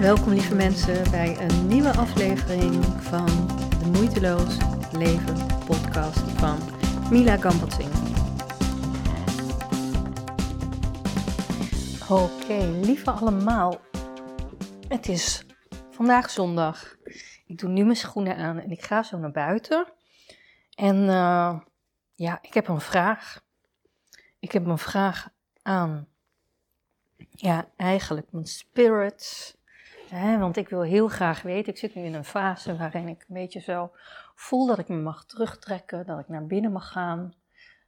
Welkom lieve mensen bij een nieuwe aflevering van de Moeiteloos Leven podcast van Mila Gambatsing. Oké, lieve allemaal. Het is vandaag zondag. Ik doe nu mijn schoenen aan en ik ga zo naar buiten. En uh, ja, ik heb een vraag. Ik heb een vraag aan, ja, eigenlijk mijn spirits. Want ik wil heel graag weten, ik zit nu in een fase waarin ik een beetje zo voel dat ik me mag terugtrekken, dat ik naar binnen mag gaan.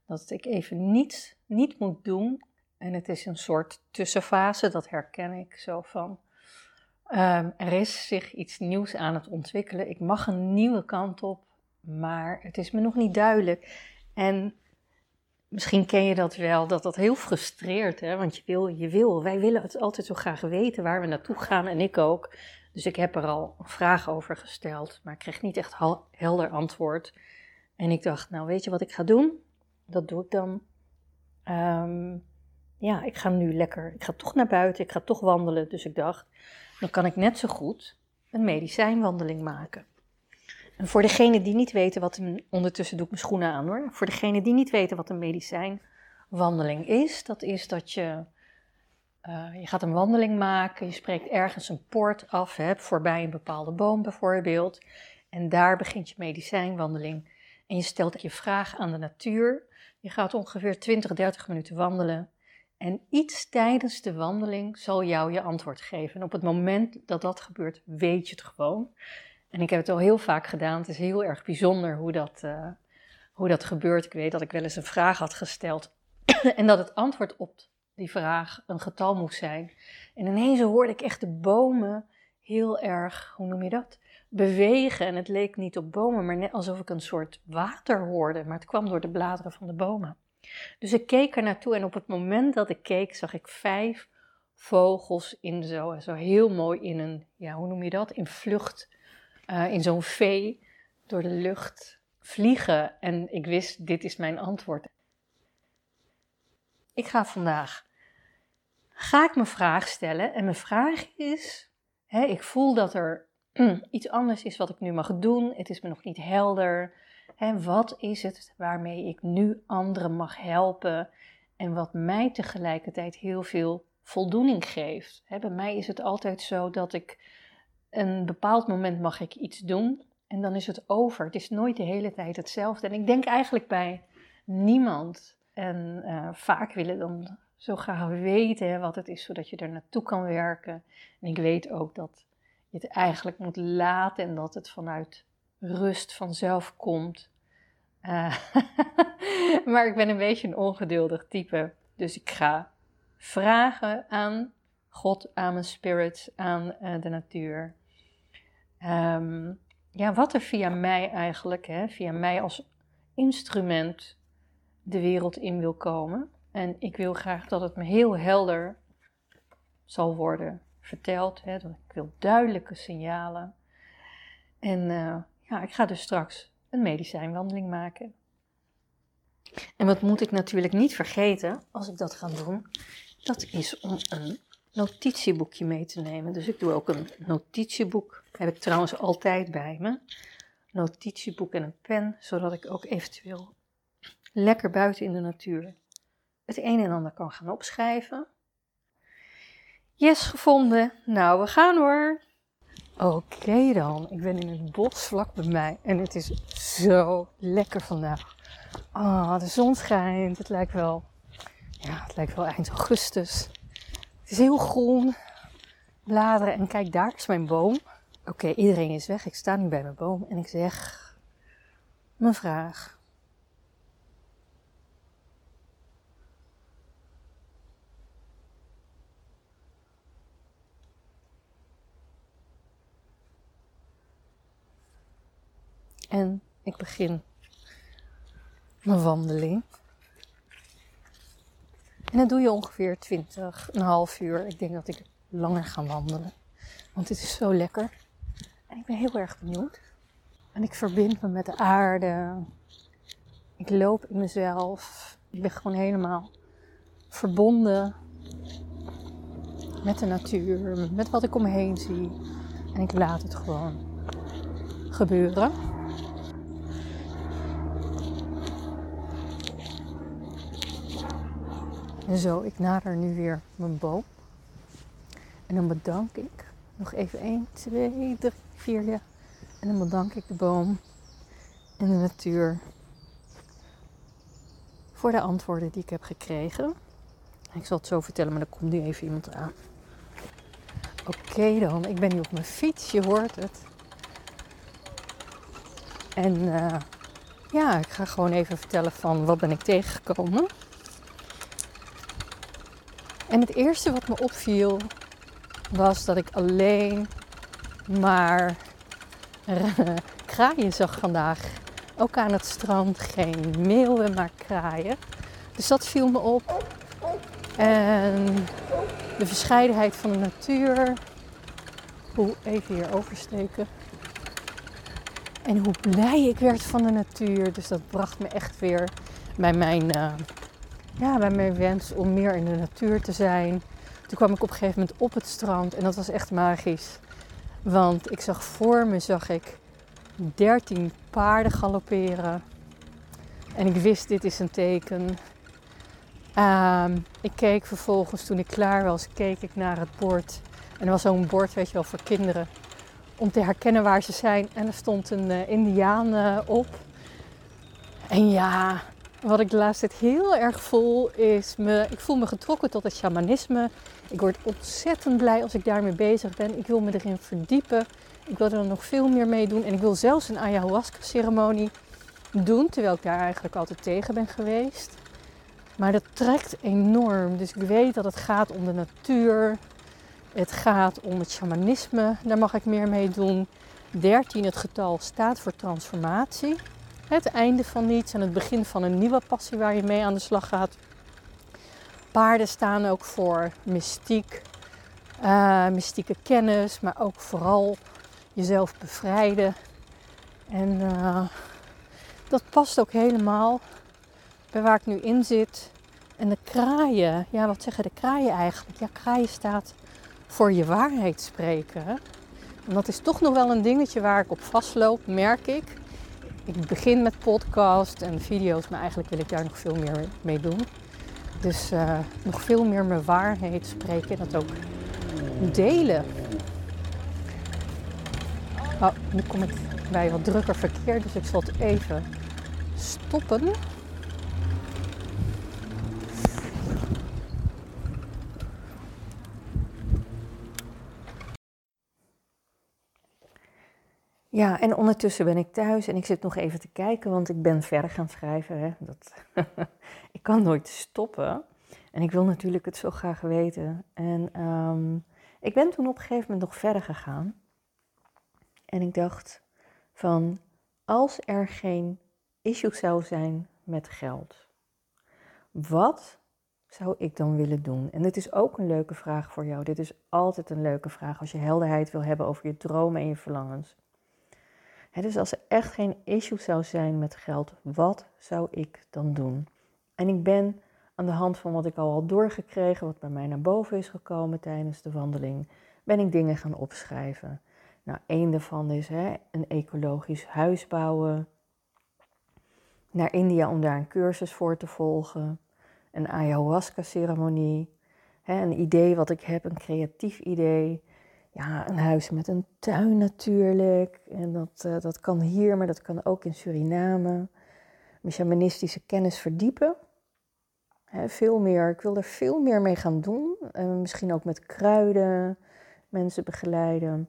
Dat ik even niets niet moet doen. En het is een soort tussenfase, dat herken ik zo van. Um, er is zich iets nieuws aan het ontwikkelen. Ik mag een nieuwe kant op, maar het is me nog niet duidelijk. En misschien ken je dat wel, dat dat heel frustreert, hè? want je wil, je wil, wij willen het altijd zo graag weten waar we naartoe gaan en ik ook. Dus ik heb er al een vraag over gesteld, maar ik kreeg niet echt helder antwoord. En ik dacht, nou weet je wat ik ga doen? Dat doe ik dan. Um, ja, ik ga nu lekker, ik ga toch naar buiten, ik ga toch wandelen. Dus ik dacht, dan kan ik net zo goed een medicijnwandeling maken. En voor degene die niet weten wat een, ondertussen doe ik mijn schoenen aan hoor. Voor degene die niet weten wat een medicijnwandeling is, dat is dat je, uh, je gaat een wandeling maken, je spreekt ergens een poort af, hè, voorbij een bepaalde boom bijvoorbeeld. En daar begint je medicijnwandeling. En je stelt je vraag aan de natuur. Je gaat ongeveer 20, 30 minuten wandelen. En iets tijdens de wandeling zal jou je antwoord geven. En op het moment dat dat gebeurt, weet je het gewoon. En ik heb het al heel vaak gedaan. Het is heel erg bijzonder hoe dat, uh, hoe dat gebeurt. Ik weet dat ik wel eens een vraag had gesteld. en dat het antwoord op die vraag een getal moest zijn. En ineens hoorde ik echt de bomen heel erg, hoe noem je dat? Bewegen. En het leek niet op bomen, maar net alsof ik een soort water hoorde. Maar het kwam door de bladeren van de bomen. Dus ik keek er naartoe en op het moment dat ik keek, zag ik vijf vogels in zo, zo heel mooi in een, ja, hoe noem je dat? In vlucht uh, in zo'n vee door de lucht vliegen. En ik wist, dit is mijn antwoord. Ik ga vandaag, ga ik mijn vraag stellen. En mijn vraag is, hè, ik voel dat er iets anders is wat ik nu mag doen. Het is me nog niet helder. Wat is het waarmee ik nu anderen mag helpen? En wat mij tegelijkertijd heel veel voldoening geeft. Bij mij is het altijd zo dat ik een bepaald moment mag ik iets doen en dan is het over. Het is nooit de hele tijd hetzelfde. En ik denk eigenlijk bij niemand. En uh, vaak willen dan zo graag weten wat het is, zodat je er naartoe kan werken. En ik weet ook dat je het eigenlijk moet laten en dat het vanuit rust vanzelf komt. Uh, maar ik ben een beetje een ongeduldig type. Dus ik ga vragen aan God, aan mijn spirit, aan uh, de natuur. Um, ja, wat er via mij eigenlijk, hè, via mij als instrument de wereld in wil komen. En ik wil graag dat het me heel helder zal worden verteld. Hè, ik wil duidelijke signalen. En uh, ja, ik ga dus straks een medicijnwandeling maken. En wat moet ik natuurlijk niet vergeten als ik dat ga doen? Dat is om een notitieboekje mee te nemen. Dus ik doe ook een notitieboek. Heb ik trouwens altijd bij me. Notitieboek en een pen, zodat ik ook eventueel lekker buiten in de natuur het een en ander kan gaan opschrijven. Yes, gevonden. Nou, we gaan hoor. Oké dan, ik ben in het bos vlak bij mij en het is zo lekker vandaag. Ah, oh, de zon schijnt. Het lijkt wel, ja, het lijkt wel eind augustus. Het is heel groen. Bladeren. En kijk, daar is mijn boom. Oké, iedereen is weg. Ik sta nu bij mijn boom en ik zeg mijn vraag. En ik begin mijn wandeling. En dat doe je ongeveer 20, een half uur. Ik denk dat ik langer ga wandelen. Want het is zo lekker. En ik ben heel erg benieuwd. En ik verbind me met de aarde. Ik loop in mezelf. Ik ben gewoon helemaal verbonden met de natuur, met wat ik om me heen zie. En ik laat het gewoon gebeuren. En zo, ik nader nu weer mijn boom. En dan bedank ik nog even 1, 2, 3, 4 ja. En dan bedank ik de boom en de natuur voor de antwoorden die ik heb gekregen. Ik zal het zo vertellen, maar er komt nu even iemand aan. Oké dan, ik ben nu op mijn fiets, je hoort het. En uh, ja, ik ga gewoon even vertellen van wat ben ik tegengekomen. En het eerste wat me opviel was dat ik alleen maar kraaien zag vandaag. Ook aan het strand geen meeuwen, maar kraaien. Dus dat viel me op. En de verscheidenheid van de natuur. Hoe even hier oversteken. En hoe blij ik werd van de natuur. Dus dat bracht me echt weer bij mijn, uh, ja, bij mijn wens om meer in de natuur te zijn. Toen kwam ik op een gegeven moment op het strand en dat was echt magisch. Want ik zag voor me zag ik 13 paarden galopperen. En ik wist, dit is een teken. Um, ik keek vervolgens, toen ik klaar was, keek ik naar het bord. En er was zo'n bord, weet je wel, voor kinderen. Om te herkennen waar ze zijn. En er stond een uh, indiaan uh, op. En ja, wat ik de laatste tijd heel erg voel, is me, ik voel me getrokken tot het shamanisme. Ik word ontzettend blij als ik daarmee bezig ben. Ik wil me erin verdiepen. Ik wil er nog veel meer mee doen. En ik wil zelfs een ayahuasca-ceremonie doen, terwijl ik daar eigenlijk altijd tegen ben geweest. Maar dat trekt enorm. Dus ik weet dat het gaat om de natuur. Het gaat om het shamanisme. Daar mag ik meer mee doen. 13, het getal, staat voor transformatie. Het einde van niets en het begin van een nieuwe passie waar je mee aan de slag gaat. Paarden staan ook voor mystiek, uh, mystieke kennis, maar ook vooral jezelf bevrijden. En uh, dat past ook helemaal bij waar ik nu in zit. En de kraaien, ja, wat zeggen de kraaien eigenlijk? Ja, kraaien staat voor je waarheid spreken. En dat is toch nog wel een dingetje waar ik op vastloop, merk ik. Ik begin met podcast en video's, maar eigenlijk wil ik daar nog veel meer mee doen. Dus uh, nog veel meer mijn waarheid spreken en dat ook delen. Oh, nu kom ik bij wat drukker verkeer, dus ik zal het even stoppen. Ja, en ondertussen ben ik thuis en ik zit nog even te kijken, want ik ben verder gaan schrijven. Hè. Dat ik kan nooit stoppen. En ik wil natuurlijk het zo graag weten. En um, ik ben toen op een gegeven moment nog verder gegaan. En ik dacht van, als er geen issue zou zijn met geld, wat zou ik dan willen doen? En dit is ook een leuke vraag voor jou. Dit is altijd een leuke vraag als je helderheid wil hebben over je dromen en je verlangens dus als er echt geen issue zou zijn met geld, wat zou ik dan doen? En ik ben aan de hand van wat ik al had doorgekregen, wat bij mij naar boven is gekomen tijdens de wandeling, ben ik dingen gaan opschrijven. Nou, één daarvan is hè, een ecologisch huis bouwen. Naar India om daar een cursus voor te volgen. Een ayahuasca-ceremonie. Een idee wat ik heb, een creatief idee ja, een huis met een tuin natuurlijk. En dat, uh, dat kan hier, maar dat kan ook in Suriname. Mijn shamanistische kennis verdiepen. veel meer, ik wil er veel meer mee gaan doen. Uh, misschien ook met kruiden, mensen begeleiden.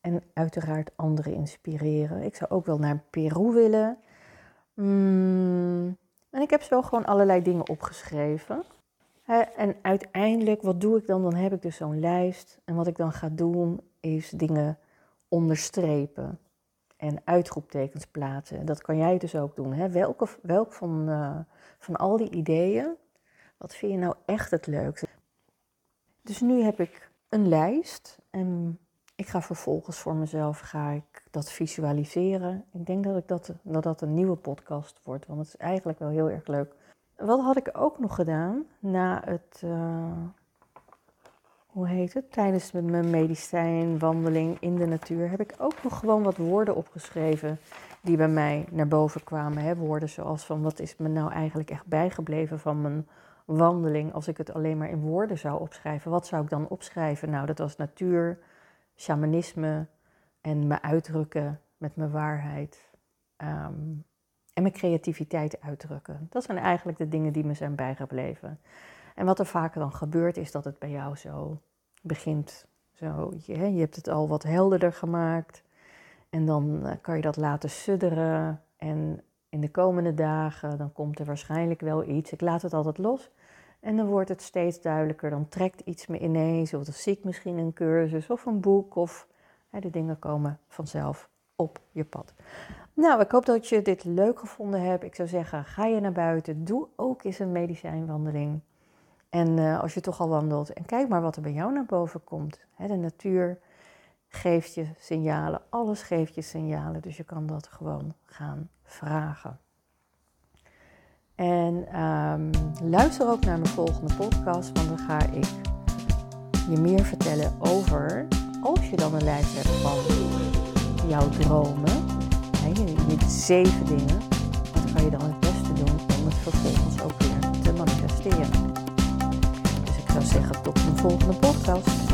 En uiteraard anderen inspireren. Ik zou ook wel naar Peru willen. Mm. En ik heb zo gewoon allerlei dingen opgeschreven en uiteindelijk, wat doe ik dan? Dan heb ik dus zo'n lijst. En wat ik dan ga doen, is dingen onderstrepen en uitroeptekens plaatsen. Dat kan jij dus ook doen. Welke, welk van, uh, van al die ideeën, wat vind je nou echt het leukste? Dus nu heb ik een lijst en ik ga vervolgens voor mezelf ga ik dat visualiseren. Ik denk dat, ik dat, dat dat een nieuwe podcast wordt, want het is eigenlijk wel heel erg leuk wat had ik ook nog gedaan na het. Uh, hoe heet het? Tijdens mijn medicijnwandeling in de natuur heb ik ook nog gewoon wat woorden opgeschreven die bij mij naar boven kwamen. Hè? Woorden zoals van wat is me nou eigenlijk echt bijgebleven van mijn wandeling als ik het alleen maar in woorden zou opschrijven. Wat zou ik dan opschrijven? Nou, dat was natuur, shamanisme en me uitdrukken met mijn waarheid. Ehm, en mijn creativiteit uitdrukken. Dat zijn eigenlijk de dingen die me zijn bijgebleven. En wat er vaker dan gebeurt, is dat het bij jou zo begint. Zo, je, je hebt het al wat helderder gemaakt. En dan eh, kan je dat laten sudderen. En in de komende dagen, dan komt er waarschijnlijk wel iets. Ik laat het altijd los. En dan wordt het steeds duidelijker. Dan trekt iets me ineens. Of dan zie ik misschien een cursus of een boek. Of hè, de dingen komen vanzelf op je pad. Nou, ik hoop dat je dit leuk gevonden hebt. Ik zou zeggen, ga je naar buiten. Doe ook eens een medicijnwandeling. En uh, als je toch al wandelt, en kijk maar wat er bij jou naar boven komt. De natuur geeft je signalen, alles geeft je signalen, dus je kan dat gewoon gaan vragen. En um, luister ook naar mijn volgende podcast, want dan ga ik je meer vertellen over, als je dan een lijst hebt van jouw dromen, he, je zeven dingen, wat kan je dan het beste doen om het vervolgens ook weer te manifesteren? zou zeggen tot een volgende podcast.